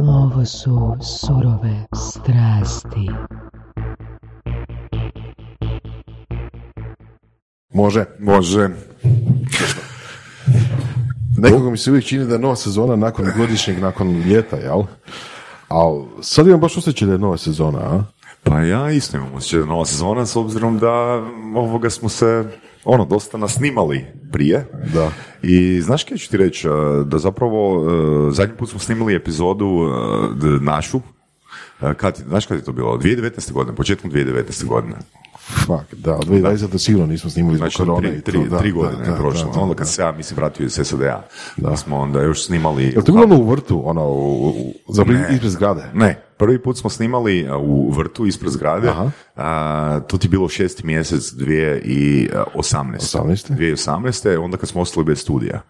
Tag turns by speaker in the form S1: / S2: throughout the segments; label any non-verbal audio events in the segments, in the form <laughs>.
S1: Ovo su surove strasti.
S2: Može.
S3: Može.
S2: Nekako mi se uvijek čini da je nova sezona nakon godišnjeg, nakon ljeta, jel? Ali sad imam baš osjećaj da je nova sezona, a?
S3: Pa ja isto imam osjećaj da je nova sezona s obzirom da ovoga smo se ono, dosta nasnimali prije.
S2: Da.
S3: I znaš kaj ću ti reći, e, da zapravo e, zadnji put smo snimali epizodu e, našu, kad, znaš kad je to bilo? 2019. godine, početkom 2019. godine.
S2: Fuck, da, od 2020. sigurno nismo snimali zbog
S3: Znači,
S2: korone
S3: tri,
S2: i to,
S3: tri,
S2: da,
S3: tri godine
S2: da,
S3: je prošlo.
S2: da, da,
S3: onda kad se ja, mislim, vratio iz SAD-a, da. smo onda još snimali...
S2: Jel to bilo ono u vrtu, ono, u, u, za ispred zgrade?
S3: Ne, prvi put smo snimali u vrtu ispred zgrade,
S2: Aha.
S3: a, to ti je bilo šesti mjesec 2018.
S2: 18..
S3: 2018. onda kad smo ostali bez studija.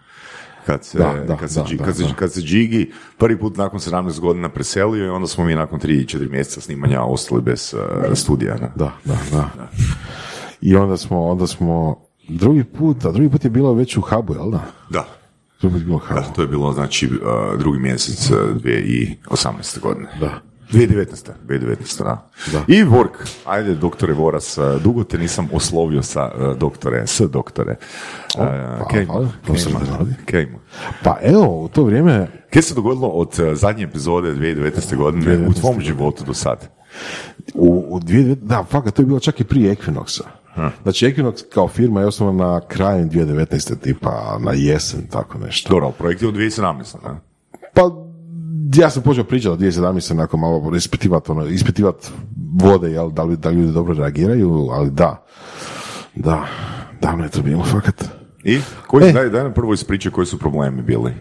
S3: Kad se,
S2: Da, da,
S3: kad, se,
S2: da, da,
S3: kad, se,
S2: da.
S3: kad se Džigi prvi put nakon 17 godina preselio i onda smo mi nakon 3-4 mjeseca snimanja ostali bez a, studija. ne?
S2: Da, da, da. I onda smo, onda smo, drugi put, a drugi put je bilo već u hubu, jel da?
S3: Da.
S2: Drugi put je bilo u hubu.
S3: Da, to je bilo znači drugi mjesec a, 2018. godine.
S2: Da.
S3: 2019. 2019. Da.
S2: Da.
S3: I Vork, ajde doktore Voras, a, dugo te nisam oslovio sa a, doktore, s doktore. A,
S2: pa,
S3: kejmo,
S2: Radi.
S3: kejmo.
S2: Pa evo, u to vrijeme,
S3: Kaj se dogodilo od a, zadnje epizode 2019. godine u
S2: 2019.
S3: tvom životu do sad?
S2: u, u dvije, da, fakat, to je bilo čak i prije Equinoxa. Znači, Equinox kao firma je osnovana na krajem 2019. tipa na jesen, tako nešto.
S3: Dobro, projekt je od 2017. Ne?
S2: Pa, ja sam počeo pričati od 2017. nakon malo ispitivati, ono, ispitivati vode, jel, da li, da li ljudi dobro reagiraju, ali da, da, davno je to bilo, fakat.
S3: I? Koji,
S2: E.
S3: daj, daj nam prvo ispričaj koji su problemi bili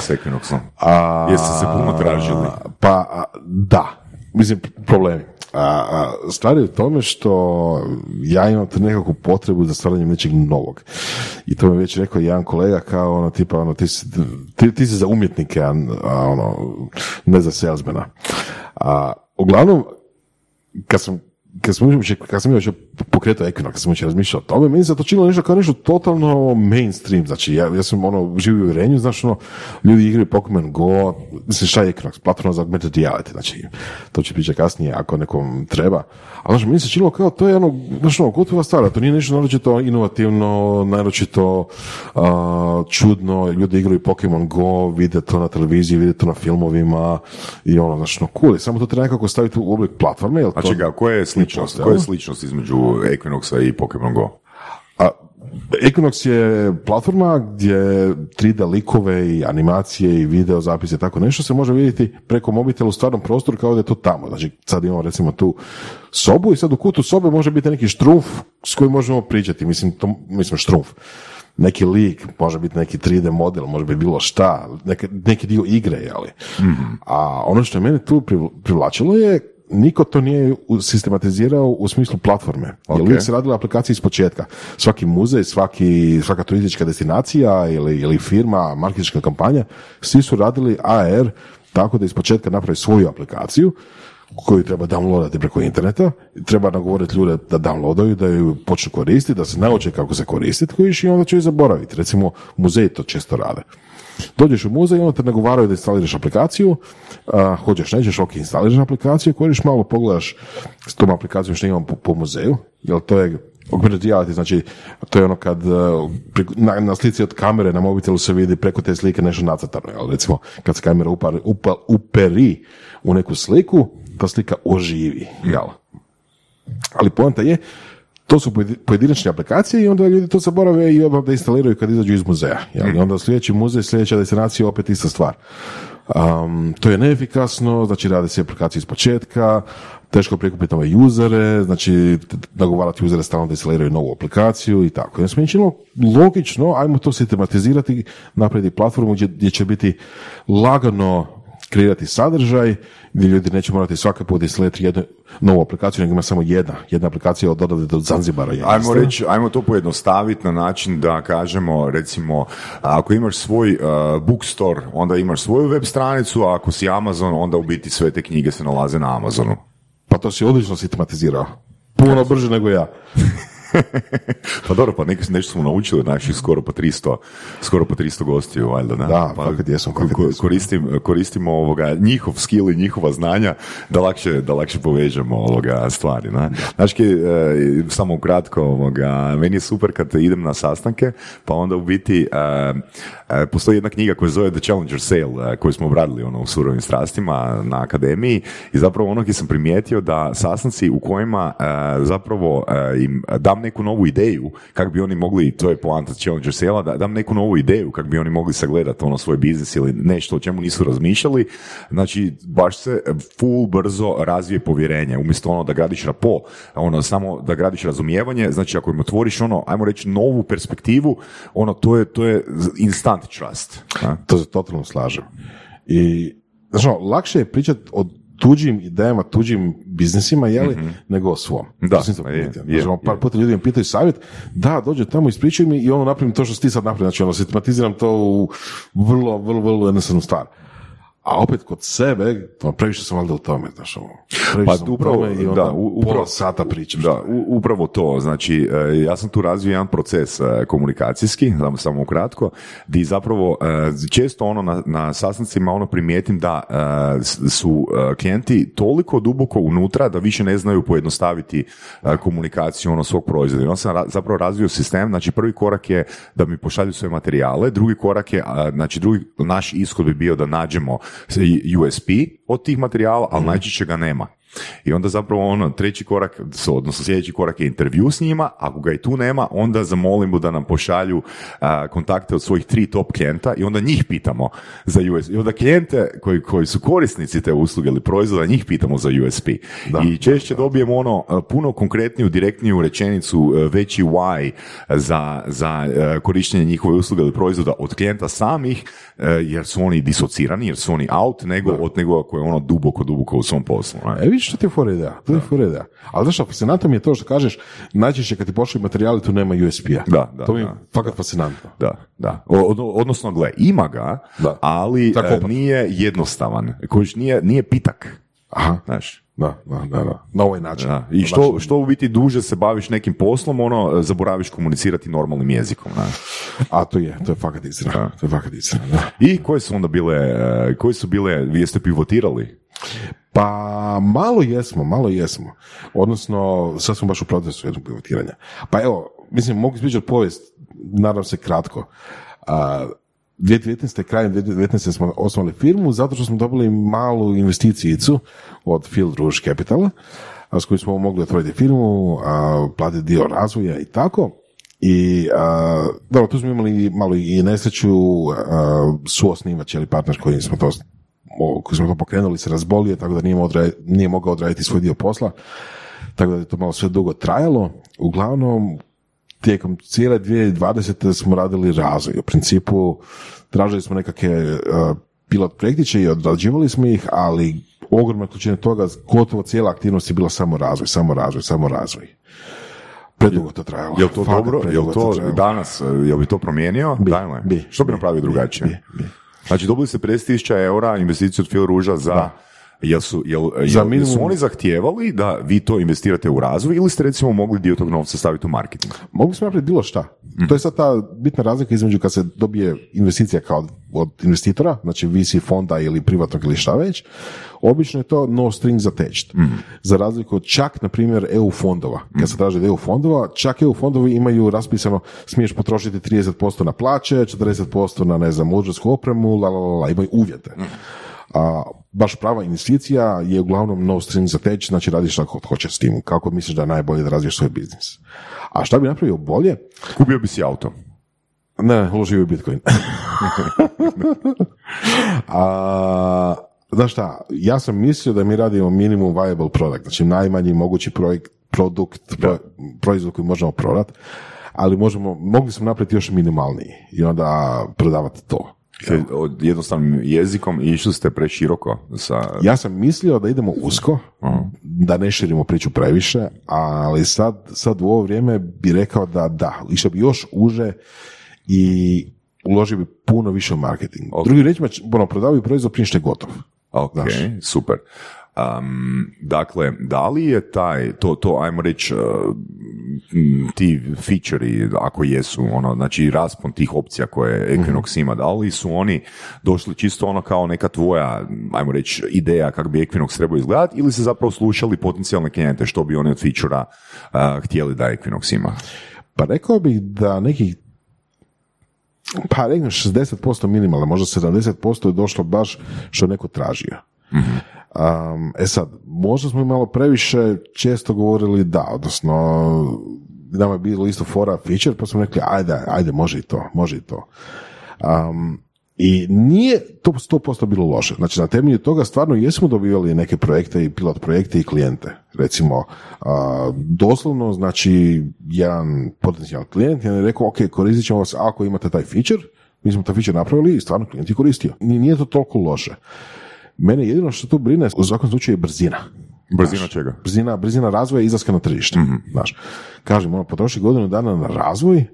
S3: s Equinoxom.
S2: A,
S3: Jeste se puno tražili?
S2: Pa, a, da, mislim, problemi. A, a, stvar je u tome što ja imam tu nekakvu potrebu za stvaranjem nečeg novog. I to mi je već rekao jedan kolega kao ono tipa ono ti si, ti, ti si za umjetnike, a, a, ono ne za salesmana. A, uglavnom, kad sam kad sam, kad sam još pokretao Equinox, sam uopće razmišljao o tome, meni se to činilo nešto kao nešto totalno mainstream, znači ja, ja sam ono živio u uvjerenju, znaš ono, ljudi igraju Pokemon Go, mislim šta je Equinox, platforma za augmented reality, znači to će pričati kasnije ako nekom treba, ali znaš, meni se činilo kao to je ono, znaš ono, gotova stvar, to nije nešto naročito inovativno, naročito a, čudno, ljudi igraju Pokemon Go, vide to na televiziji, vide to na filmovima i ono, znaš, ono, cool, samo to treba nekako staviti u oblik platforme, jel to...
S3: Znači ga, koja je sličnost? Koja je sličnost između Equinoxa i Pokemon Go?
S2: A, Equinox je platforma gdje 3D likove i animacije i video zapise i tako nešto se može vidjeti preko mobitela u stvarnom prostoru kao da je to tamo. Znači sad imamo recimo tu sobu i sad u kutu sobe može biti neki štrumf s kojim možemo pričati. Mislim, to, mislim štrumf. Neki lik, može biti neki 3D model, može biti bilo šta, neki, neki dio igre, ali. A ono što je mene tu privl- privlačilo je niko to nije sistematizirao u smislu platforme. Jer
S3: Ok.
S2: uvijek se radila aplikacija iz početka. Svaki muzej, svaki, svaka turistička destinacija ili, ili firma, marketinška kampanja, svi su radili AR tako da iz početka napravi svoju aplikaciju koju treba downloadati preko interneta, treba nagovoriti ljude da downloadaju, da ju počnu koristiti, da se nauče kako se koristiti, koji i onda će ju zaboraviti. Recimo, muzeji to često rade. Dođeš u muzej, onda te nagovaraju da instaliraš aplikaciju, a, hoćeš, nećeš, ok, instaliraš aplikaciju, koriš malo, pogledaš s tom aplikacijom što imamo po, po muzeju, jer to je augmented reality, znači to je ono kad preko- na, na slici od kamere na mobitelu se vidi preko te slike nešto nacrtano, jel? recimo kad se kamera upar, upa- uperi u neku sliku, ta slika oživi, jel? Ali poanta je, to su pojedi- pojedinačne aplikacije i onda ljudi to zaborave i odmah da instaliraju kad izađu iz muzeja. Jel? I onda sljedeći muzej, sljedeća destinacija opet ista stvar. Um, to je neefikasno, znači radi se aplikacije iz početka, teško prikupiti nove usere, znači nagovarati usere stalno da instaliraju novu aplikaciju i tako. Ja sam činilo logično, ajmo to sistematizirati, napraviti platformu gdje, gdje će biti lagano kreirati sadržaj, gdje ljudi neće morati svaki put instalirati jednu novu aplikaciju, nego ima samo jedna, jedna aplikacija od odavde do Zanzibara. je
S3: Ajmo reći, ajmo to pojednostaviti na način da kažemo, recimo, ako imaš svoj uh, bookstore, onda imaš svoju web stranicu, a ako si Amazon, onda u biti sve te knjige se nalaze na Amazonu.
S2: Pa to si odlično sistematizirao. Puno brže nego ja. <laughs> <laughs>
S3: pa dobro, pa neki, nešto smo naučili od naših skoro pa 300, skoro pa 300 gostiju, valjda, ne?
S2: Da,
S3: pa,
S2: fakat jesmo, fakat
S3: ko-
S2: jesmo.
S3: koristim, koristimo ovoga, njihov skill i njihova znanja da lakše, da lakše povežemo ovoga stvari, ne? Znaš, ki, e, samo ukratko, ovoga, meni je super kad idem na sastanke, pa onda u biti e, e, postoji jedna knjiga koja zove The Challenger Sale, e, koju smo obradili ono, u surovim strastima na akademiji i zapravo ono gdje sam primijetio da sastanci u kojima e, zapravo e, im dam neku novu ideju kako bi oni mogli, to je poanta Challenger Sale, da dam neku novu ideju kako bi oni mogli sagledati ono svoj biznis ili nešto o čemu nisu razmišljali, znači baš se full brzo razvije povjerenje, umjesto ono da gradiš rapo, ono samo da gradiš razumijevanje, znači ako im otvoriš ono, ajmo reći novu perspektivu, ono to je, to je instant trust. a?
S2: To se totalno slažem. I, ono, lakše je pričati o tuđim idejama, tuđim biznisima, jeli, nego o svom.
S3: Da,
S2: To
S3: je, je,
S2: Znaš, ono, par puta ljudi me pitaju savjet, da, dođe tamo, ispričaj mi i ono napravim to što si ti sad napravio. Znači, ono, sistematiziram to u vrlo, vrlo, vrlo jednostavnu stvar. A opet kod sebe, ono, previše sam valjda u tome, znaš, previše
S3: Pa
S2: sam
S3: upravo,
S2: i onda
S3: da, u- upravo-
S2: pola sata pričam.
S3: Da, u- upravo to. Znači, e, ja sam tu razvio jedan proces e, komunikacijski, samo, samo ukratko, di zapravo e, često ono na, na sastancima ono primijetim da su klijenti toliko duboko unutra da više ne znaju pojednostaviti komunikaciju ono svog proizvoda. I onda sam ra- zapravo razvio sistem, znači prvi korak je da mi pošalju svoje materijale, drugi korak je, znači drugi naš ishod bi bio da nađemo USP od tih materijala, ali najčešće ga nema. I onda zapravo ono, treći korak, odnosno sljedeći korak je intervju s njima, ako ga i tu nema, onda zamolimo da nam pošalju a, kontakte od svojih tri top klijenta i onda njih pitamo za USP. I onda klijente koji, koji su korisnici te usluge ili proizvoda, njih pitamo za USP. I češće dobijemo ono puno konkretniju, direktniju rečenicu, veći why za, za korištenje njihove usluge ili proizvoda od klijenta samih, jer su oni disocirani, jer su oni out, nego od nekoga koji je ono duboko, duboko u svom poslu. ne?
S2: Vidiš što ti je fora ideja, to je fora ideja. Ali znaš što, fascinantno mi je to što kažeš, najčešće kad ti pošli materijali tu nema USP-a.
S3: Da, da,
S2: To mi je
S3: da.
S2: fakat fascinantno.
S3: Da, da. O- od- odnosno, gle, ima ga,
S2: Da.
S3: ali
S2: Tako
S3: e, nije jednostavan. Kojiš nije, nije pitak.
S2: Aha,
S3: Znaš,
S2: da, da, da, da. Na ovaj način.
S3: da. I što, što u biti duže se baviš nekim poslom, ono, zaboraviš komunicirati normalnim jezikom. znaš.
S2: A to je, to je fakat istina. To je fakat istina, da.
S3: I koje su onda bile, e, koje su bile, vi jeste pivotirali?
S2: Pa malo jesmo, malo jesmo. Odnosno, sad smo baš u procesu jednog pivotiranja. Pa evo, mislim, mogu ispričati povijest, nadam se kratko. A, 2019. krajem 2019. smo osnovali firmu zato što smo dobili malu investicijicu od Field Rouge Capitala a, s kojim smo mogli otvoriti firmu, a, platiti dio razvoja i tako. I a, dobro, tu smo imali malo i nesreću, a, suosnivač ili partner koji smo to koji smo to pokrenuli se razbolio, tako da nije, mogao odra- nije mogao odraditi svoj dio posla, tako da je to malo sve dugo trajalo. Uglavnom, tijekom cijele 2020. smo radili razvoj. U principu, tražili smo nekakve uh, pilot projektiće i odrađivali smo ih, ali ogromna količina toga, gotovo cijela aktivnost je bila samo razvoj, samo razvoj, samo razvoj. Predugo to trajalo.
S3: Jel to dobro? Jel to
S2: trajalo.
S3: danas, e, jel bi to promijenio?
S2: Bi,
S3: Dajmo.
S2: bi,
S3: Što bi
S2: bi,
S3: napravio
S2: bi,
S3: drugačije?
S2: bi, bi.
S3: Znači, dobili ste 50.000 eura investiciju od Phil Ruža za... Jel su, jel,
S2: Za
S3: jel,
S2: minimum-
S3: su oni zahtijevali da vi to investirate u razvoj ili ste recimo mogli dio tog novca staviti u marketing?
S2: Mogli smo napraviti bilo šta. To je sad ta bitna razlika između kad se dobije investicija kao od, investitora, znači VC fonda ili privatnog ili šta već, obično je to no strings attached. Za razliku od čak, na primjer, EU fondova. Kad se traži od EU fondova, čak EU fondovi imaju raspisano, smiješ potrošiti 30% na plaće, 40% na, ne znam, opremu, la, la, la, la, imaju uvjete. A baš prava investicija je uglavnom no strings attached, znači radiš šta god hoćeš s tim, kako misliš da je najbolje da razviješ svoj biznis. A šta bi napravio bolje?
S3: Kupio bi si auto.
S2: Ne, uložio u Bitcoin. <laughs> A, znaš šta, ja sam mislio da mi radimo minimum viable product, znači najmanji mogući projekt, produkt, pro- proizvod koji možemo prodati, ali možemo, mogli smo napraviti još minimalniji i onda prodavati to.
S3: Ste od jednostavnim jezikom i išli ste preširoko sa...
S2: Ja sam mislio da idemo usko, da ne širimo priču previše, ali sad, sad u ovo vrijeme bi rekao da da, išao bi još uže i uložio bi puno više u marketing.
S3: Ok.
S2: Drugim riječima, ono, prodavaju proizvod prije što je gotov.
S3: Ok,
S2: Znaš.
S3: super. Um, dakle, da li je taj, to, to ajmo reći, uh, m, ti feature ako jesu, ono, znači raspon tih opcija koje Equinox ima, da li su oni došli čisto ono kao neka tvoja, ajmo reći, ideja kako bi Equinox trebao izgledati ili se zapravo slušali potencijalne klijente što bi oni od featura uh, htjeli da Equinox ima?
S2: Pa rekao bih da nekih pa rekao 60% minimalno, možda 70% je došlo baš što je neko tražio. Um, e sad, možda smo malo previše često govorili da, odnosno nama je bilo isto fora feature, pa smo rekli ajde, ajde, može i to, može i to. Um, I nije to 100% bilo loše. Znači, na temelju toga stvarno jesmo dobivali neke projekte i pilot projekte i klijente. Recimo, a, doslovno, znači, jedan potencijalni klijent je rekao, ok, koristit ćemo vas ako imate taj feature, mi smo taj feature napravili i stvarno klijent je koristio. Ni- Nije to toliko loše. Mene jedino što tu brine u svakom slučaju je brzina.
S3: Brzina
S2: Znaš,
S3: čega?
S2: Brzina, brzina razvoja i izlaska na tržište.
S3: Mhm.
S2: Znaš, kažem, ono, potroši godinu dana na razvoj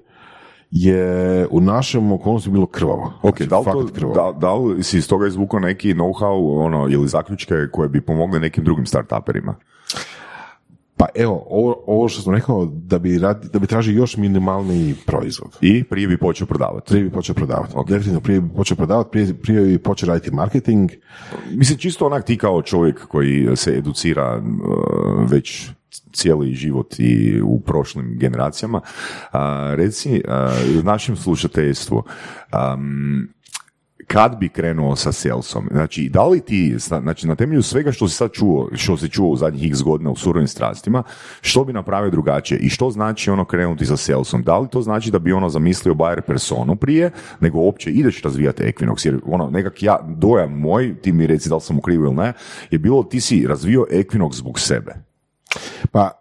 S2: je u našem okolnosti bilo krvavo.
S3: Ok,
S2: Znači,
S3: da li, to,
S2: krvavo.
S3: da, da li si iz toga izvukao neki know-how ono, ili zaključke koje bi pomogle nekim drugim startuperima?
S2: Pa evo, ovo, ovo što sam rekao, da bi, radi, da bi tražio još minimalni proizvod.
S3: I prije bi počeo prodavati.
S2: Prije bi počeo prodavati. Definitivno prije bi počeo prodavati, prije, prije bi počeo raditi marketing.
S3: Mislim, čisto onak ti kao čovjek koji se educira uh, već cijeli život i u prošlim generacijama, a, reci uh, našem slušateljstvu, um, kad bi krenuo sa salesom, znači da li ti, znači na temelju svega što si sad čuo, što si čuo u zadnjih x godina u surovim strastima, što bi napravio drugačije i što znači ono krenuti sa salesom? Da li to znači da bi ono zamislio buyer personu prije, nego uopće ideš razvijati Equinox, jer ono nekak ja, dojam moj, ti mi reci da li sam u krivu ili ne, je bilo ti si razvio Equinox zbog sebe.
S2: Pa,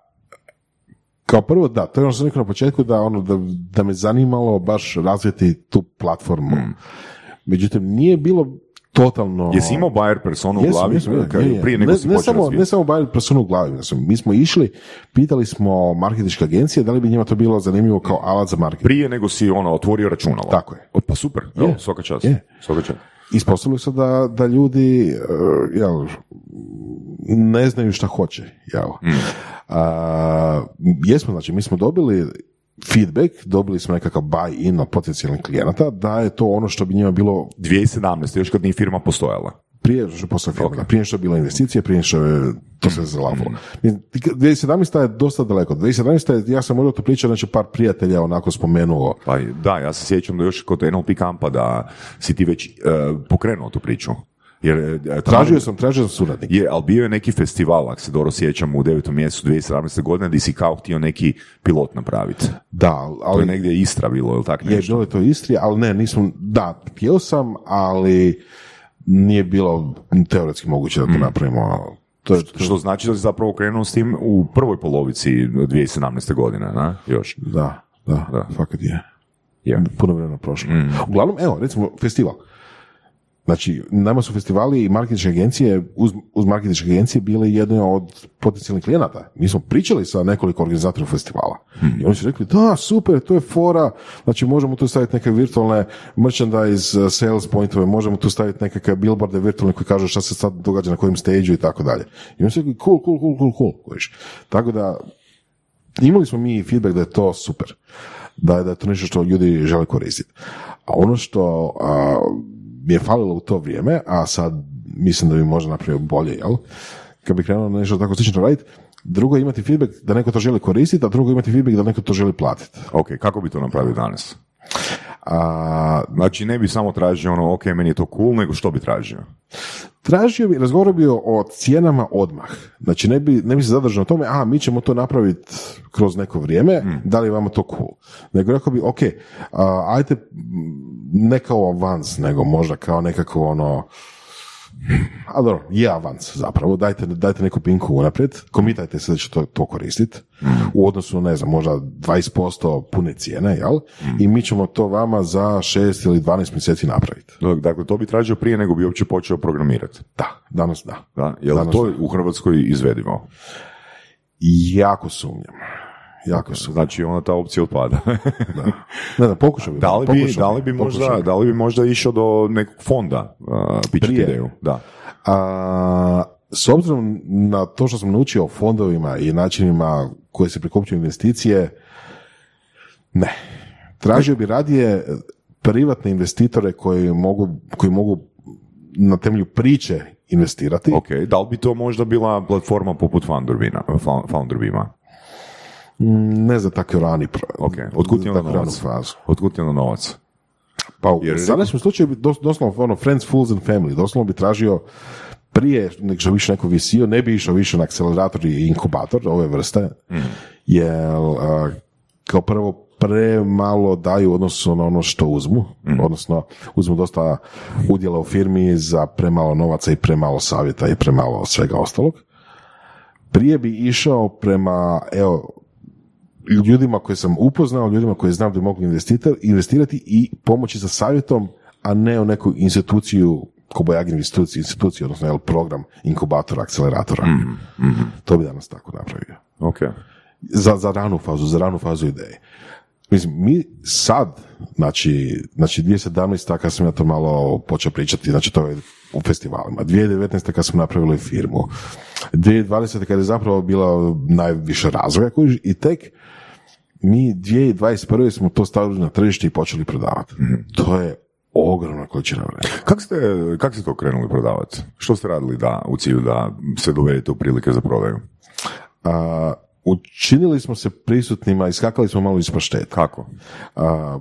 S2: kao prvo, da, to je ono što sam rekao na početku, da, ono, da, da me zanimalo baš razviti tu platformu. Međutim, nije bilo totalno...
S3: Jesi imao buyer personu u glavi
S2: jesam, je,
S3: kad-
S2: je, je.
S3: prije nego
S2: ne,
S3: si
S2: ne samo, ne samo buyer personu u glavi. Znači, mi smo išli, pitali smo marketinške agencije da li bi njima to bilo zanimljivo kao alat za marketing.
S3: Prije nego si ono otvorio računalo.
S2: Tako je.
S3: O, pa super, evo,
S2: Je.
S3: svaka čast. Svaka čast.
S2: Ispostavilo se da, da ljudi uh, jel, ne znaju šta hoće. Jel. A, jesmo, znači, mi smo dobili feedback, dobili smo nekakav buy-in od potencijalnih klijenata, da je to ono što bi njima bilo
S3: 2017. još kad nije firma postojala.
S2: prije što je postala firma, da, prije što je bila investicija, prije što je to se zalafalo. Mislim, 2017. je dosta daleko. 2017. je, ja sam možda to pričao, znači par prijatelja onako spomenuo.
S3: Pa da, ja se sjećam da još kod NLP kampa da si ti već e, pokrenuo tu priču. Jer, e,
S2: Tražio sam, tražio sam suradnik.
S3: Je, ali bio je neki festival, ako se dobro sjećam, u 9. mjesecu 2017. godine, gdje si kao htio neki pilot napraviti.
S2: Da,
S3: To je
S2: ali
S3: negdje Istra bilo, ili tako
S2: je
S3: nešto?
S2: bilo je to Istri, ali ne, nisam, da, htio sam, ali nije bilo teoretski moguće da to napravimo. To je, to,
S3: Što znači da si zapravo krenuo s tim u prvoj polovici 2017. godine, na? Još.
S2: da, da,
S3: Da.
S2: fakat je.
S3: Je.
S2: Puno vremena prošlo. Uglavnom, evo, recimo, festival. Znači, nama su festivali i marketinške agencije, uz, uz marketinške agencije bile jedne od potencijalnih klijenata. Mi smo pričali sa nekoliko organizatora festivala. I oni su rekli, da, super, to je fora, znači možemo tu staviti neke virtualne merchandise, uh, sales pointove, možemo tu staviti nekakve billboarde virtualne koji kažu šta se sad događa na kojem stage i tako dalje. I oni su rekli, cool, cool, cool, cool, cool. kužiš. Tako da, imali smo mi feedback da je to super, da da je to nešto što ljudi žele koristiti. A ono što a, mi je falilo u to vrijeme, a sad mislim da bi možda napravio bolje, jel? Kad bi krenuo nešto tako slično raditi, drugo je imati feedback da neko to želi koristiti, a drugo je imati feedback da neko to želi platiti.
S3: Ok, kako bi to napravio danas?
S2: A,
S3: Znači, ne bi samo tražio ono, ok, meni je to cool, nego što bi tražio?
S2: Tražio bi, razgovarao bi o, cijenama odmah. Znači ne bi, ne bi se zadržao na tome, a mi ćemo to napraviti kroz neko vrijeme, da li vama to cool. Nego rekao bi, ok, a, ajte, ne kao avans, nego možda kao nekako ono, a dobro, je avans zapravo, dajte, dajte neku pinku unaprijed, komitajte se da će to, to koristiti, u odnosu, ne znam, možda 20% pune cijene, jel? I mi ćemo to vama za 6 ili 12 mjeseci napraviti.
S3: Dakle, to bi tražio prije nego bi uopće počeo programirati.
S2: Da, danas da.
S3: Da? Je li
S2: Danas
S3: to u Hrvatskoj izvedivo?
S2: Jako sumnjam. Jako sumnjam.
S3: Znači, onda ta opcija otpada.
S2: Ne znam, pokušao bi.
S3: da, li bi,
S2: pokušao
S3: da, li bi možda,
S2: pokušao
S3: da li bi možda išao do nekog fonda uh, ideju? Da.
S2: A, s obzirom na to što sam naučio o fondovima i načinima koje se prikupljaju investicije, ne. Tražio bi radije privatne investitore koji mogu, koji mogu na temelju priče investirati.
S3: Ok, da li bi to možda bila platforma poput Founderbina, Founderbima?
S2: Mm, Ne za tako rani
S3: Ok, otkud onda
S2: tako ranu
S3: novac?
S2: fazu.
S3: Otkud ti onda novac?
S2: Pa u
S3: Jer-
S2: slučaju bi dos, doslovno ono friends, fools and family, doslovno bi tražio prije nek što više neko visio, ne bi išao više na akcelerator i inkubator ove vrste, jer a, kao prvo premalo daju u odnosu na ono što uzmu, odnosno uzmu dosta udjela u firmi za premalo novaca i premalo savjeta i premalo svega ostalog. Prije bi išao prema, evo, ljudima koje sam upoznao, ljudima koje znam da investitor- investirati i pomoći sa savjetom, a ne u neku instituciju, Kobajagin instituciju, instituciju, odnosno jel, program inkubatora, akceleratora. To bi danas tako napravio.
S3: Ok.
S2: Za, za ranu fazu, za ranu fazu ideje. Mislim, mi sad, znači, znači 2017. kad sam ja to malo počeo pričati, znači to je u festivalima, 2019. kad smo napravili firmu, 2020. kad je zapravo bila najviše razvoja kužiš, i tek mi 2021. smo to stavili na tržište i počeli prodavati. To je ogromna količina vremena.
S3: Kako ste, kak ste to krenuli prodavati? Što ste radili da, u cilju da se dovedete u prilike za prodaju?
S2: A, učinili smo se prisutnima, iskakali smo malo iz pašteta.
S3: Kako?
S2: A,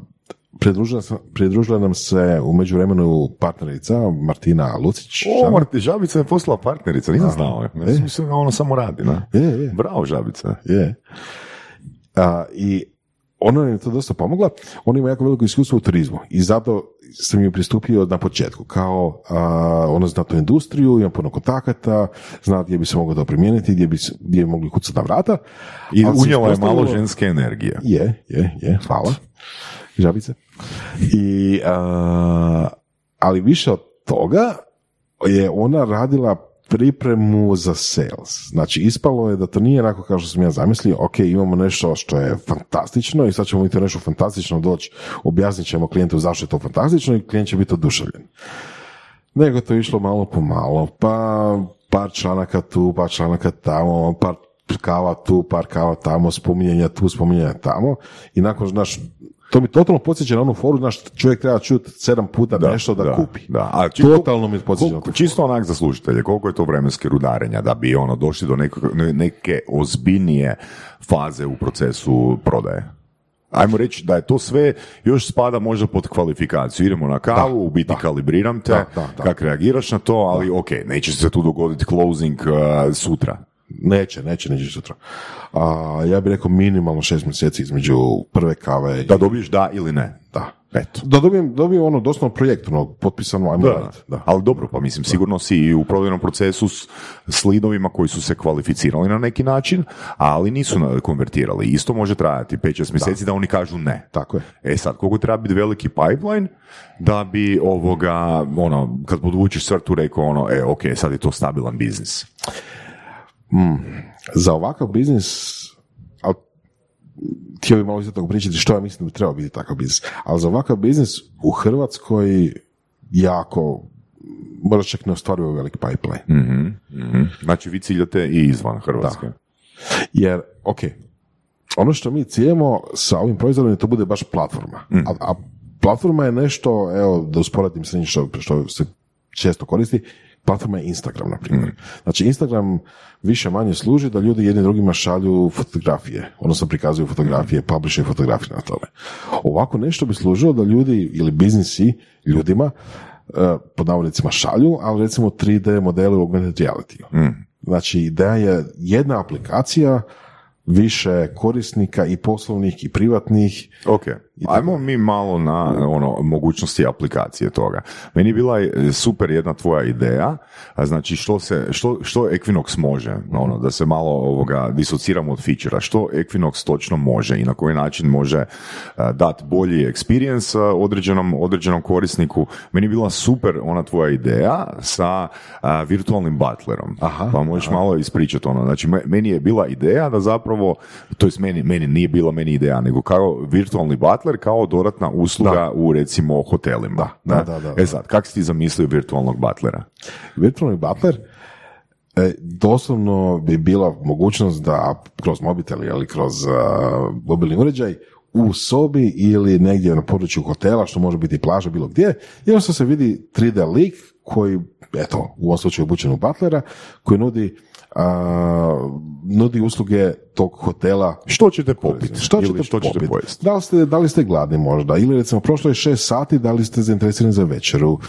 S2: pridružila, sam- pridružila nam se u međuvremenu partnerica Martina Lucić.
S3: O, Marti, Žabica je poslala partnerica, nisam znao. Ja sam mislio da ono samo radi, na?
S2: Je, je.
S3: Bravo, Žabica.
S2: Je. A, I ona nam je to dosta pomogla. Ona ima jako veliko iskustvo u turizmu i zato sam joj pristupio na početku. Kao a, ona zna tu industriju, ima puno kontakata, zna gdje bi se moglo to primijeniti, gdje bi, gdje bi mogli kucati na vrata.
S3: I unijela je malo ženske energije.
S2: Je, je, je, hvala. Žabice. I, a, ali više od toga je ona radila pripremu za sales. Znači, ispalo je da to nije onako kao što sam ja zamislio, ok, imamo nešto što je fantastično i sad ćemo mi to nešto fantastično doći, objasnit ćemo klijentu zašto je to fantastično i klijent će biti oduševljen. Nego to je išlo malo po malo, pa par članaka tu, par članaka tamo, par kava tu, par kava tamo, spominjanja tu, spominjanja tamo i nakon, znaš, to mi totalno podsjeća na onu foru, znaš, čovjek treba čuti sedam puta nešto da, kupi.
S3: Da. A či-
S2: Totalno mi podsjeća na
S3: Čisto onak za slušatelje, koliko je to vremenske rudarenja da bi ono došli do nekog- ne- neke ozbiljnije faze u procesu prodaje? Ajmo reći da je to sve još spada možda pod kvalifikaciju. Idemo na kavu, u biti kalibriram te,
S2: Da, da, da.
S3: kak reagiraš na to, ali ok, neće se tu dogoditi closing uh, sutra.
S2: Neće, neće, neće sutra. A, ja bih rekao minimalno šest mjeseci između prve kave i...
S3: Da dobiješ da ili ne.
S2: Da.
S3: Eto.
S2: Da dobijem, dobijem ono doslovno projekt, ono, potpisano, ajmo
S3: Da.
S2: Da.
S3: ali dobro, pa mislim, sigurno si i u prodajnom procesu s, s lidovima koji su se kvalificirali na neki način, ali nisu na- konvertirali. Isto može trajati 5-6 mjeseci da. oni kažu ne.
S2: Tako je.
S3: E sad, koliko treba biti veliki pipeline da bi ovoga, ono, kad podvučeš crtu rekao ono, e, ok, sad je to stabilan biznis.
S2: Za ovakav biznis, ali htio bih malo isto pričati što ja mislim da bi trebao biti takav biznis, ali za ovakav biznis u Hrvatskoj jako, možda čak ne ostvaruju velik pipeline.
S3: Mhm. Znači, vi ciljate i izvan Hrvatske.
S2: Jer, ok, ono što mi ciljemo sa ovim proizvodom je to bude baš platforma. A, a platforma je nešto, evo, da usporedim sa što, što se često koristi, platforma je Instagram, na primjer. Znači, Instagram više manje služi da ljudi jedni drugima šalju fotografije, odnosno prikazuju fotografije, publishaju fotografije na tome. Ovako nešto bi služilo da ljudi ili biznisi ljudima eh, pod navodnicima šalju, ali recimo 3D modele u augmented reality. Znači, ideja je jedna aplikacija, više korisnika i poslovnih i privatnih.
S3: Ok, ajmo mi malo na ono, mogućnosti aplikacije toga. Meni je bila e, super jedna tvoja ideja, a znači što, se, što, što Equinox može, ono, da se malo ovoga disociramo od feature što Equinox točno može i na koji način može dati bolji experience a, određenom, određenom korisniku. Meni je bila super ona tvoja ideja sa a, virtualnim butlerom.
S2: Aha,
S3: pa možeš malo ispričati ono. Znači, me- meni je bila ideja da zapravo, to jest meni, meni nije bila meni ideja, nego kao virtualni butler, kao dodatna usluga u recimo hotelima.
S2: Da,
S3: Ne?
S2: da, da, da.
S3: E sad, kak si ti zamislio virtualnog butlera?
S2: Virtualni butler E, doslovno bi bila mogućnost da kroz mobitel ili kroz uh, mobilni uređaj u sobi ili negdje na području hotela, što može biti plaža, bilo gdje, jednostavno se vidi 3D lik koji, eto, u ovom slučaju obučen u butlera, koji nudi a, nudi usluge tog hotela.
S3: Što ćete popiti?
S2: Što ćete
S3: što ćete
S2: popiti?
S3: pojesti?
S2: Da li, ste, da li ste gladni možda? Ili recimo prošlo je šest sati, da li ste zainteresirani za večeru?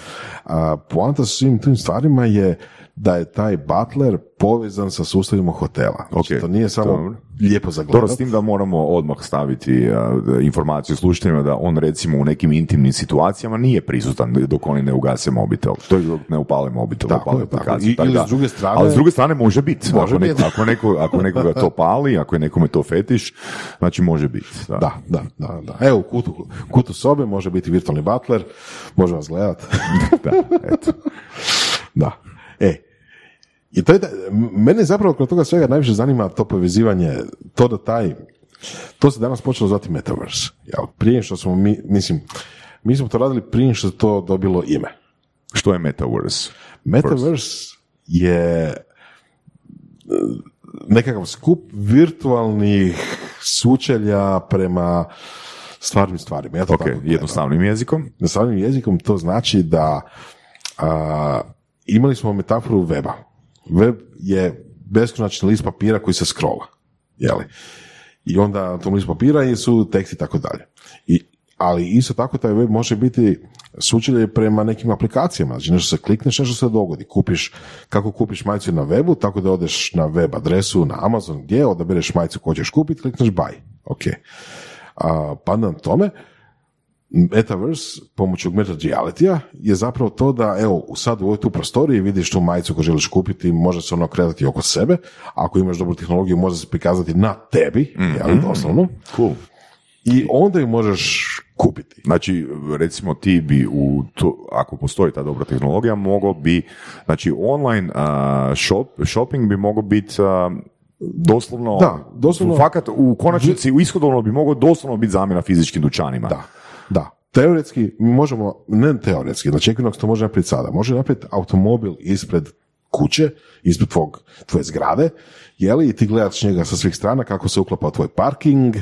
S2: A, poanta svim tim stvarima je da je taj butler povezan sa sustavima hotela. Znači,
S3: Ok,
S2: to nije samo
S3: dobro.
S2: lijepo za
S3: Dobro,
S2: gledat.
S3: s tim da moramo odmah staviti a, informaciju slušateljima da on recimo u nekim intimnim situacijama nije prisutan dok oni ne ugase mobitel. To je dok ne upale mobitel,
S2: Tako
S3: upale
S2: tako.
S3: aplikaciju.
S2: I-
S3: Tako
S2: ili
S3: da-
S2: s druge strane-
S3: Ali s druge strane može biti.
S2: Može
S3: ako, neko-
S2: biti.
S3: ako, neko, ako nekoga to pali, ako je nekome to fetiš, znači može biti. Da.
S2: Da, da, da, da. Evo, u kutu, kutu sobe može biti virtualni butler, može vas gledat. <laughs>
S3: da, eto.
S2: Da. E, i to je da, mene zapravo kod toga svega najviše zanima to povezivanje, to da taj, to se danas počelo zvati Metaverse. Ja, prije što smo mi, mislim, mi smo to radili prije što je to dobilo ime.
S3: Što je Metaverse?
S2: Metaverse je e, nekakav skup virtualnih sučelja prema stvarnim stvarima. Ja to
S3: Ok,
S2: tako
S3: jednostavnim jezikom.
S2: Samim jezikom to znači da a, imali smo metaforu weba. Web je beskonačni list papira koji se scrolla. Jeli? I onda na tom listu papira su teksti i tako dalje. I ali isto tako taj web može biti sučelje prema nekim aplikacijama. Znači nešto se klikneš, nešto se dogodi. Kupiš, kako kupiš majicu na webu, tako da odeš na web adresu, na Amazon, gdje, odabereš majicu koju ćeš kupiti, klikneš buy. Ok. A, pa na tome, Metaverse pomoću augmented reality je zapravo to da, evo, sad u ovoj tu prostoriji vidiš tu majicu koju želiš kupiti, može se ono kretati oko sebe, ako imaš dobru tehnologiju može se prikazati na tebi, jel, doslovno,
S3: Cool.
S2: i onda ju možeš kupiti.
S3: Znači, recimo ti bi u to, ako postoji ta dobra tehnologija, mogao bi, znači online a, shop, shopping bi mogao biti doslovno,
S2: Da, doslovno-
S3: fakat u konačnici, u ishodovno bi mogao doslovno biti zamjena fizičkim dućanima.
S2: Da, da. Teoretski, mi možemo, ne teoretski, znači Equinox to može napraviti sada. Može napraviti automobil ispred kuće, ispred tvog, tvoje zgrade, jeli, i ti gledaš njega sa svih strana kako se uklapa tvoj parking,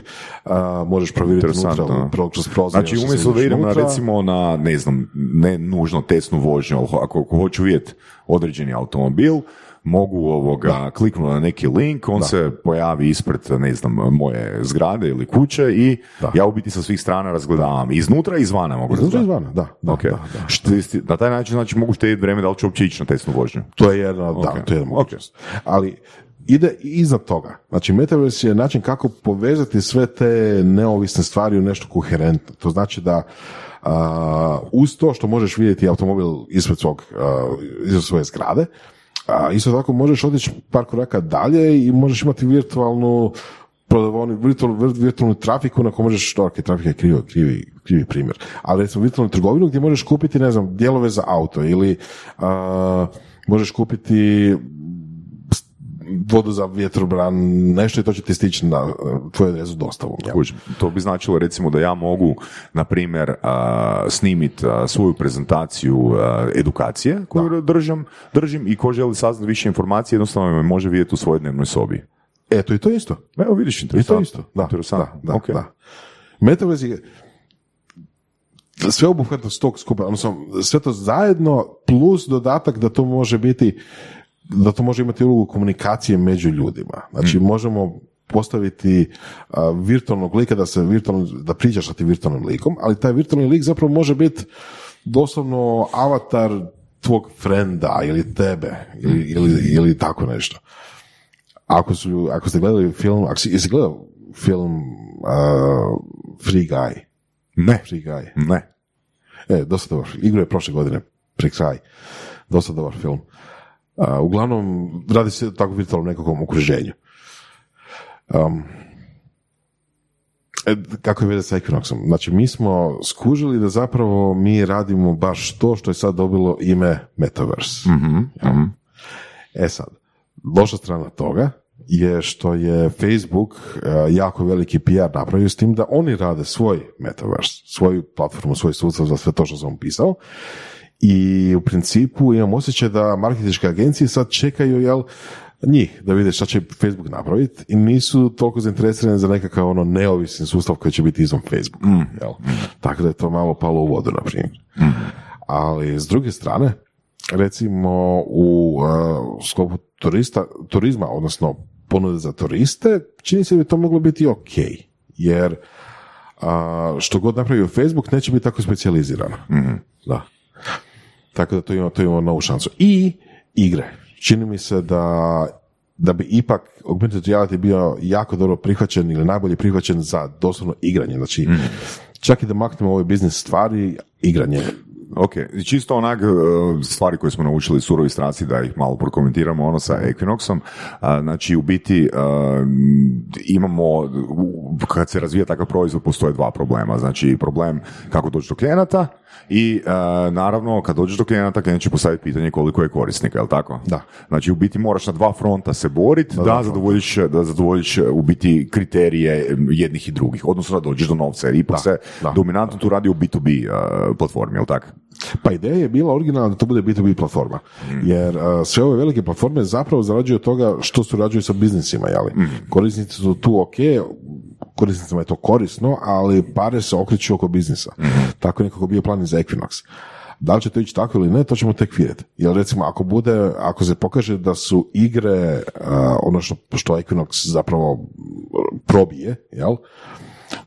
S2: a, možeš provjeriti unutra, pro, kroz prozor.
S3: Znači, umjesto da idem na, recimo na, ne znam, ne nužno tesnu vožnju, ali ako, ako hoću vidjeti određeni automobil, mogu ovoga, kliknuti na neki link, on se pojavi ispred, ne znam, moje zgrade ili kuće i ja u biti sa svih strana razgledavam. Iznutra i izvana mogu
S2: Iznutra i izvana, da, da,
S3: Ok.
S2: da, da.
S3: Št- Na taj način znači mogu štediti vrijeme da li ću uopće ići na tesnu vožnju.
S2: To je jedna, da,
S3: Ok.
S2: to je jedna mogućnost. Ali ide iznad toga. Znači, Metaverse je način kako povezati sve te neovisne stvari u nešto koherentno. To znači da a, uz to što možeš vidjeti automobil ispred svog, a, ispred svoje zgrade, a, isto tako možeš otići par koraka dalje i možeš imati virtualnu prodavoni, virtualnu, vir- virtualnu trafiku na kojoj možeš, ok, trafika je krivi, krivi, krivi primjer, ali recimo virtualnu trgovinu gdje možeš kupiti, ne znam, dijelove za auto ili a, možeš kupiti vodu za vjetrobran, nešto i to će ti stići na uh, tvoju adresu dostavom.
S3: Kužiš, To bi značilo recimo da ja mogu, na primjer, snimiti svoju prezentaciju edukacije koju držim, držim i ko želi saznati više informacije, jednostavno me može vidjeti u svojoj dnevnoj sobi.
S2: Eto, i to isto.
S3: Evo vidiš,
S2: I to
S3: interesantno.
S2: isto. Da,
S3: Interesantno.
S2: da, da,
S3: Ok.
S2: da. Metaverse je sveobuhvatnost tog skupa, odnosno sve to zajedno plus dodatak da to može biti da to može imati ulogu komunikacije među ljudima. Znači možemo postaviti a, virtualnog lika da se virtualno, da pričaš sa tim virtualnim likom, ali taj virtualni lik zapravo može biti doslovno avatar tvog frenda ili tebe ili, ili, ili tako nešto. Ako, su, ako ste gledali film, ako si, jesi gledao film uh, Free Guy?
S3: Ne,
S2: Free Guy.
S3: ne.
S2: E, dosta dobar. Igro je prošle godine, pri kraj. Dosta dobar film. Uh, uglavnom, radi se o tako virtualnom nekakvom okruženju. Um, e, kako je veze sa Equinoxom? Znači, mi smo skužili da zapravo mi radimo baš to što je sad dobilo ime Metaverse. Ja. E sad, loša strana toga je što je Facebook e, jako veliki PR napravio s tim da oni rade svoj metaverse, svoju platformu, svoj sustav za sve to što sam opisao i u principu imam osjećaj da marketinške agencije sad čekaju jel, njih da vide šta će Facebook napraviti i nisu toliko zainteresirani za nekakav ono neovisni sustav koji će biti izvan Facebook. Jel? Tako da je to malo palo u vodu, na primjer. Ali s druge strane, recimo u uh, sklopu turista, turizma, odnosno ponude za turiste, čini se da bi to moglo biti ok, jer a, što god napravi Facebook neće biti tako specijalizirano. Da. Tako da to ima, to ima novu šansu. I igre. Čini mi se da da bi ipak augmented reality bio jako dobro prihvaćen ili najbolje prihvaćen za doslovno igranje. Znači, čak i da maknemo ove biznis stvari, igranje.
S3: Ok, čisto onak e, stvari koje smo naučili surovi strasti da ih malo prokomentiramo ono sa Equinoxom, znači u biti e, imamo, kad se razvija takav proizvod postoje dva problema, znači problem kako doći do klijenata i e, naravno kad dođeš do klijenata klijent će postaviti pitanje koliko je korisnika, jel tako?
S2: Da.
S3: Znači u biti moraš na dva fronta se boriti da,
S2: dva
S3: zadovoljiš, da zadovoljiš u biti kriterije jednih i drugih, odnosno da dođeš do novca, jer ipak se
S2: da.
S3: dominantno tu radi o B2B uh, platformi, jel tako?
S2: Pa ideja je bila originalna da to bude B2B platforma. Jer uh, sve ove velike platforme zapravo zarađuju od toga što surađuju sa biznisima, jeli? Korisnici su tu ok, korisnicima je to korisno, ali pare se okreću oko biznisa. Tako je nekako bio plan za Equinox. Da li će to ići tako ili ne, to ćemo tek vidjeti. Jer recimo ako bude, ako se pokaže da su igre uh, ono što, što Equinox zapravo probije, jel?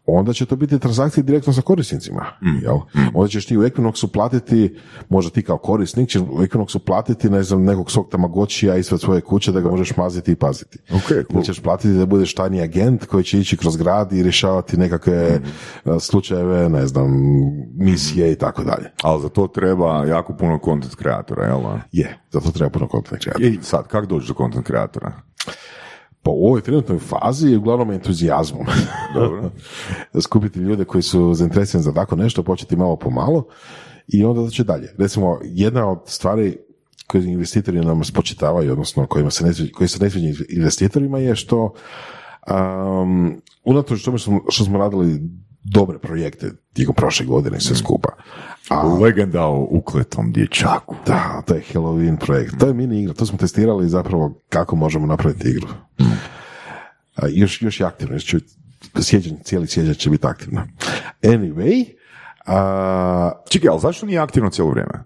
S2: Onda će to biti transakcije direktno sa korisnicima. Jel? Onda ćeš ti u Equinoxu platiti, možda ti kao korisnik ćeš u Equinoxu platiti ne znam, nekog svog tamagočija ispred svoje kuće da ga možeš maziti i paziti.
S3: Ok, cool.
S2: Ili ćeš platiti da budeš tajni agent koji će ići kroz grad i rješavati nekakve uh, slučajeve, ne znam, misije i tako dalje.
S3: Ali za to treba jako puno content kreatora, jel?
S2: Je, zato treba puno content kreatora.
S3: I sad, kako doći do content kreatora?
S2: Pa u ovoj trenutnoj fazi je uglavnom entuzijazmom. <laughs>
S3: Dobro. <laughs>
S2: Skupiti ljude koji su zainteresirani za tako nešto, početi malo po malo i onda će dalje. Recimo, jedna od stvari koje investitori nam spočitavaju, odnosno kojima se ne koji se ne sviđa investitorima je što um, unatoč tome što smo, što smo radili dobre projekte tijekom prošle godine sve skupa. A,
S3: Legenda o ukletom dječaku.
S2: da, to je Halloween projekt. To je mini igra, to smo testirali zapravo kako možemo napraviti igru. A, još, još je aktivno, još će, sjećanje, cijeli sjećan će biti aktivno. Anyway, a,
S3: Čekaj, ali zašto nije aktivno cijelo vrijeme?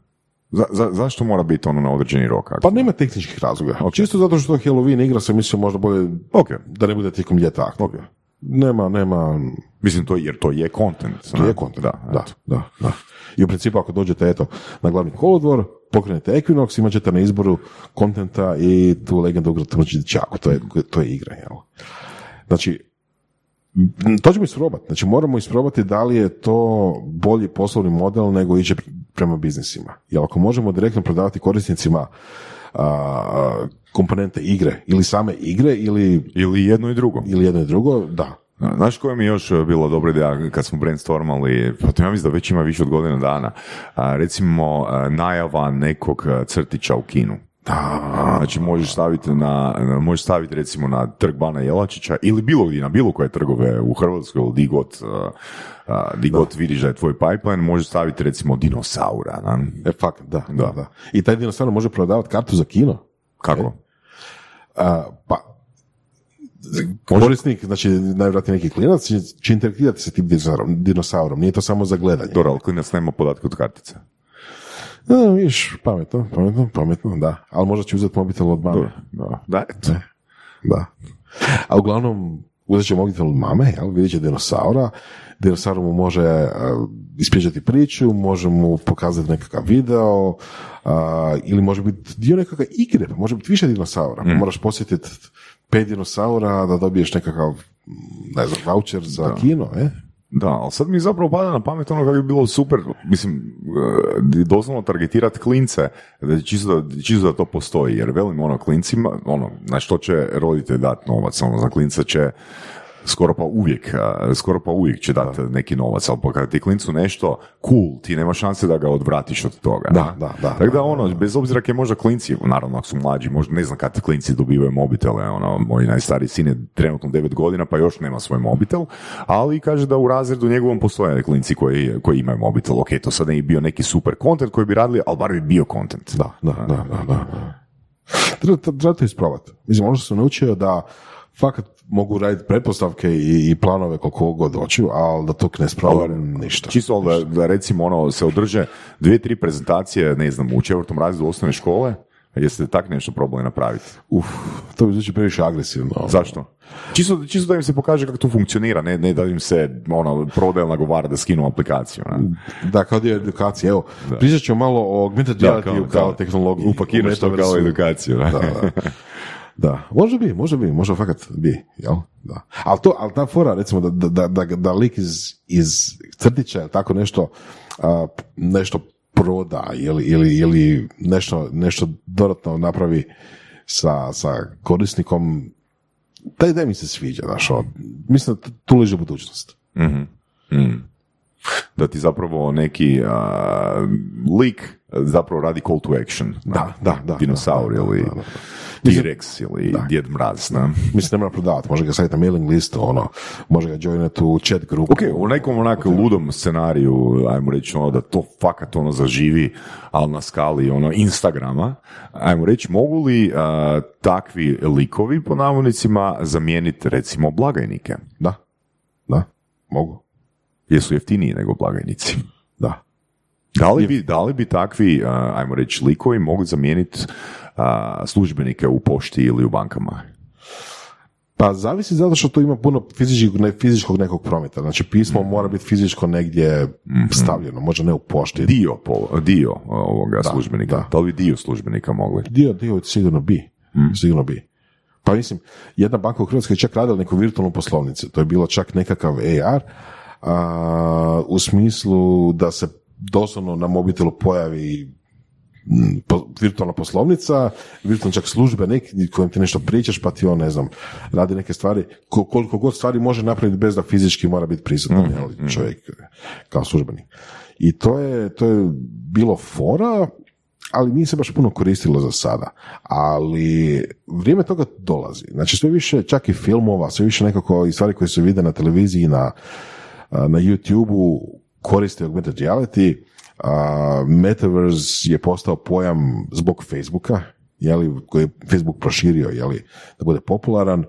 S3: Za, za- zašto mora biti ono na određeni rok?
S2: pa
S3: aktivno?
S2: nema tehničkih razloga. Čisto zato što Halloween igra sam mislio možda bolje
S3: Ok.
S2: da ne bude tijekom ljeta aktivno. Nema, nema,
S3: Mislim, to, jer to je content.
S2: to je kontent. Da, da, da, da. I u principu ako dođete eto, na glavni kolodvor, pokrenete Equinox, imat ćete na izboru kontenta i tu legendu ugrati čaku. To je, to je igra, jel? Znači, to ćemo isprobati. Znači, moramo isprobati da li je to bolji poslovni model nego ići prema biznisima. Jer ako možemo direktno prodavati korisnicima a, komponente igre ili same igre ili,
S3: Ili jedno i drugo.
S2: ili jedno i drugo, da.
S3: Znaš koja mi je još bila dobra ideja kad smo brainstormali, pa to ja mislim da već ima više od godina dana, a, recimo a, najava nekog a, crtića u kinu.
S2: Da,
S3: Znači možeš staviti na, možeš staviti recimo na trg Bana Jelačića ili bilo gdje, na bilo koje trgove u Hrvatskoj ili di god, a, di god vidiš da je tvoj pipeline, možeš staviti recimo dinosaura. Na?
S2: E, fakat, da, da, da. I taj dinosaur može prodavati kartu za kino.
S3: Kako?
S2: A, pa, korisnik, znači najvjerojatnije neki klinac, će, će interaktirati sa tim dinosaurom, dinosaurom. Nije to samo za gledanje.
S3: Dobro, ali klinac nema podatke od kartice.
S2: A, viš, pametno, pametno, pametno, da. Ali možda će uzeti mobitel od mame.
S3: Da, da eto.
S2: Da. A uglavnom, uzet će mobitel od mame, jel, vidjet će dinosaura, dinosaur mu može uh, ispričati priču, može mu pokazati nekakav video, a, ili može biti dio nekakve igre, pa može biti više dinosaura. Pa moraš posjetiti pet dinosaura da dobiješ nekakav, mm, ne znam, voucher za kino, e?
S3: Da, ali sad mi zapravo pada na pamet ono kako bi bilo super, mislim, e, doslovno targetirati klince, čisto, da, čisto da to postoji, jer velim ono klincima, ono, na što će roditelj dati novac, ono, za klinca će skoro pa uvijek, skoro pa uvijek će dati neki novac, ali pa kada ti klincu nešto cool, ti nema šanse da ga odvratiš od toga.
S2: Da, da, da,
S3: Tako da ono, bez obzira je možda klinci, naravno ako su mlađi, možda ne znam kad klinci dobivaju mobitele, ono, moj najstariji sin je trenutno 9 godina pa još nema svoj mobitel, ali kaže da u razredu njegovom postoje klinci koji, koji imaju mobitel, ok, to sad ne bi bio neki super content koji bi radili, ali bar bi bio content.
S2: Da, da, da, da. da. Treba, treba to isprobati. Mislim, ono što sam naučio da fakat mogu raditi pretpostavke i, i planove koliko god hoću, ali da to ne sprovam ništa.
S3: Čisto da, da recimo ono se održe dvije, tri prezentacije, ne znam, u četvrtom razredu osnovne škole, jeste tak nešto probali napraviti?
S2: Uf, to bi zvuči previše agresivno.
S3: Zašto? Čisto, čisto da im se pokaže kako to funkcionira, ne, ne da im se ono, prodaje nagovara da skinu aplikaciju. Ne?
S2: Da, kao dio edukacije. Evo, pričat ćemo malo o augmented reality kao, kao, tehnologiji.
S3: Upakiraš to kao edukaciju.
S2: Da, da. <laughs> Da, može bi, može bi, može fakat bi, jel? Da. Ali to, ali ta fora, recimo, da, da, da, da lik iz, iz crtića tako nešto, a, nešto proda ili, ili, ili nešto, nešto dodatno napravi sa, sa korisnikom, taj da mi se sviđa, znaš, ono, mislim da tu leži budućnost.
S3: Da ti zapravo neki a, lik zapravo radi call to action.
S2: Da, da, da.
S3: Dinosaur
S2: da, da,
S3: ili
S2: da, da.
S3: T-Rex ili Djed Mraz. Ne?
S2: Mislim, ne mora prodavati, može ga staviti na mailing listu, ono, može ga joinati u chat grupu.
S3: Ok, u nekom onako ludom scenariju, ajmo reći ono da to fakat ono zaživi, ali na skali ono Instagrama, ajmo reći, mogu li a, takvi likovi po navodnicima zamijeniti recimo blagajnike?
S2: Da, da, mogu,
S3: Jesu jeftiniji nego blagajnici?
S2: Da.
S3: Da li bi, da li bi takvi, ajmo reći, likovi mogli zamijeniti službenike u pošti ili u bankama?
S2: Pa zavisi zato što tu ima puno fizičkog, ne, fizičkog nekog prometa. Znači pismo mora biti fizičko negdje stavljeno, možda ne u pošti.
S3: Dio, pol, dio ovoga službenika.
S2: da.
S3: Da. li bi dio službenika mogli?
S2: Dio, dio sigurno bi. Sigurno bi. Pa mislim, jedna banka u Hrvatskoj je čak radila neku virtualnu poslovnicu. To je bilo čak nekakav AR a, u smislu da se doslovno na mobitelu pojavi mm, po- virtualna poslovnica, virtualno čak službenik kojem ti nešto pričaš pa ti on, ne znam, radi neke stvari, ko- koliko god stvari može napraviti bez da fizički mora biti prisutan jel, čovjek kao službenik. I to je, to je bilo fora, ali nije se baš puno koristilo za sada. Ali vrijeme toga dolazi. Znači sve više čak i filmova, sve više nekako i stvari koje se vide na televiziji na, na YouTube-u koriste augmented reality. A, Metaverse je postao pojam zbog Facebooka, jeli, koji je Facebook proširio jeli, da bude popularan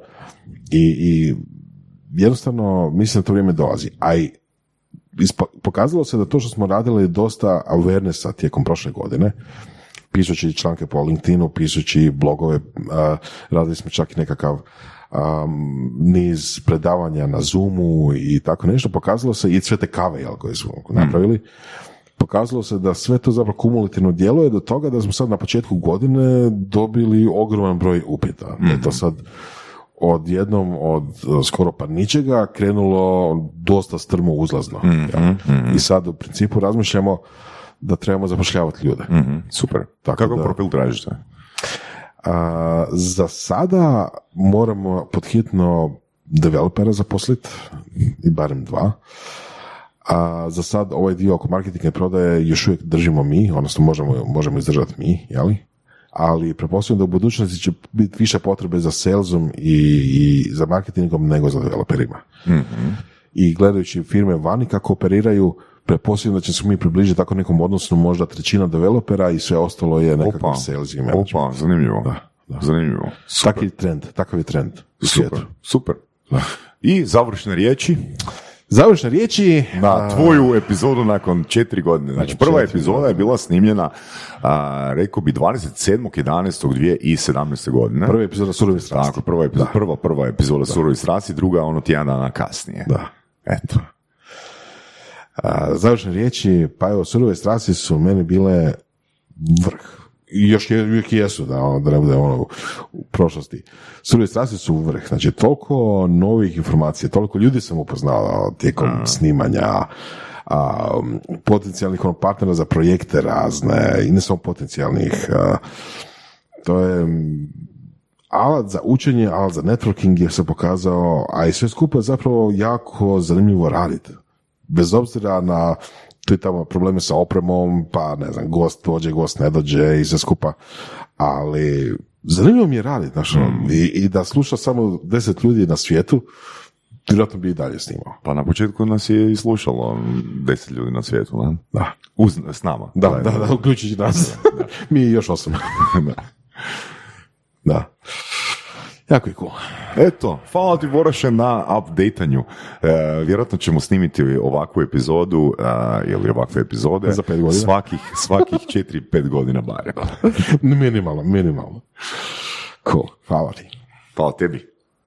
S2: i, i jednostavno mislim da to vrijeme dolazi. A i pokazalo se da to što smo radili dosta awarenessa tijekom prošle godine, pišući članke po LinkedInu, pišući blogove, a, radili smo čak i nekakav um, niz predavanja na Zoomu i tako nešto, pokazalo se i sve te kave jel, koje smo napravili, pokazalo se da sve to zapravo kumulativno djeluje do toga da smo sad na početku godine dobili ogroman broj upita. Da je to sad odjednom od e, skoro pa ničega krenulo dosta strmo uzlazno. jel? I sad u principu razmišljamo da trebamo zapošljavati ljude.
S3: Mhm, super.
S2: Tako
S3: Kakav
S2: da-
S3: profil tražite?
S2: A, za sada moramo podhitno developera zaposliti, i barem dva. A za sad ovaj dio oko marketinga i prodaje još uvijek držimo mi, odnosno možemo, možemo izdržati mi, jeli? Ali pretpostavljam da u budućnosti će biti više potrebe za salesom i, i za marketingom nego za developerima. I gledajući firme vani kako operiraju, pretpostavljam da će se mi približiti tako nekom odnosu možda trećina developera i sve ostalo je nekakav
S3: Opa,
S2: sales i management.
S3: opa, zanimljivo.
S2: Da, da.
S3: Zanimljivo. Super.
S2: Takav je trend, takav je trend u
S3: Super,
S2: svijetu.
S3: super. I završne riječi
S2: Završne riječi,
S3: na tvoju epizodu nakon četiri godine. Znači, prva
S2: četiri
S3: epizoda je bila snimljena, a, rekao bi, 27.11.2017. godine.
S2: prva epizoda Surovi strasti.
S3: Tako, prva epizoda, prva, prva epizoda Surovi strasti, druga ono tjedan dana kasnije.
S2: Da.
S3: Eto.
S2: A, završne riječi, pa evo, Surove strasti su meni bile vrh. I još je, uvijek jesu, da, ono, da ne bude ono u, prošlosti. Surove strasti su vrh. Znači, toliko novih informacija, toliko ljudi sam upoznao tijekom snimanja, a, potencijalnih ono, partnera za projekte razne, i ne samo potencijalnih. a, to je mm, alat za učenje, alat za networking je se pokazao, a i sve skupa je zapravo jako zanimljivo raditi. Bez obzira na tu i tamo probleme sa opremom, pa ne znam, gost dođe, gost ne dođe i sve skupa, ali zanimljivo mi je raditi, znaš,
S3: Mm.
S2: i, i da sluša samo deset ljudi na svijetu, vjerojatno bi i dalje snimao.
S3: Pa na početku nas je i slušalo deset ljudi na svijetu, ne?
S2: Da,
S3: Uz, s nama.
S2: da, da, da, uključujući nas. <laughs> mi je još osam. <laughs> da. Jako je cool.
S3: Eto, hvala ti Voraše na updatanju. E, vjerojatno ćemo snimiti ovakvu epizodu e, ili ovakve epizode
S2: Za pet godina.
S3: svakih, svakih 4-5 godina barem. <laughs>
S2: minimalno, minimalno. Cool, hvala ti.
S3: Hvala tebi.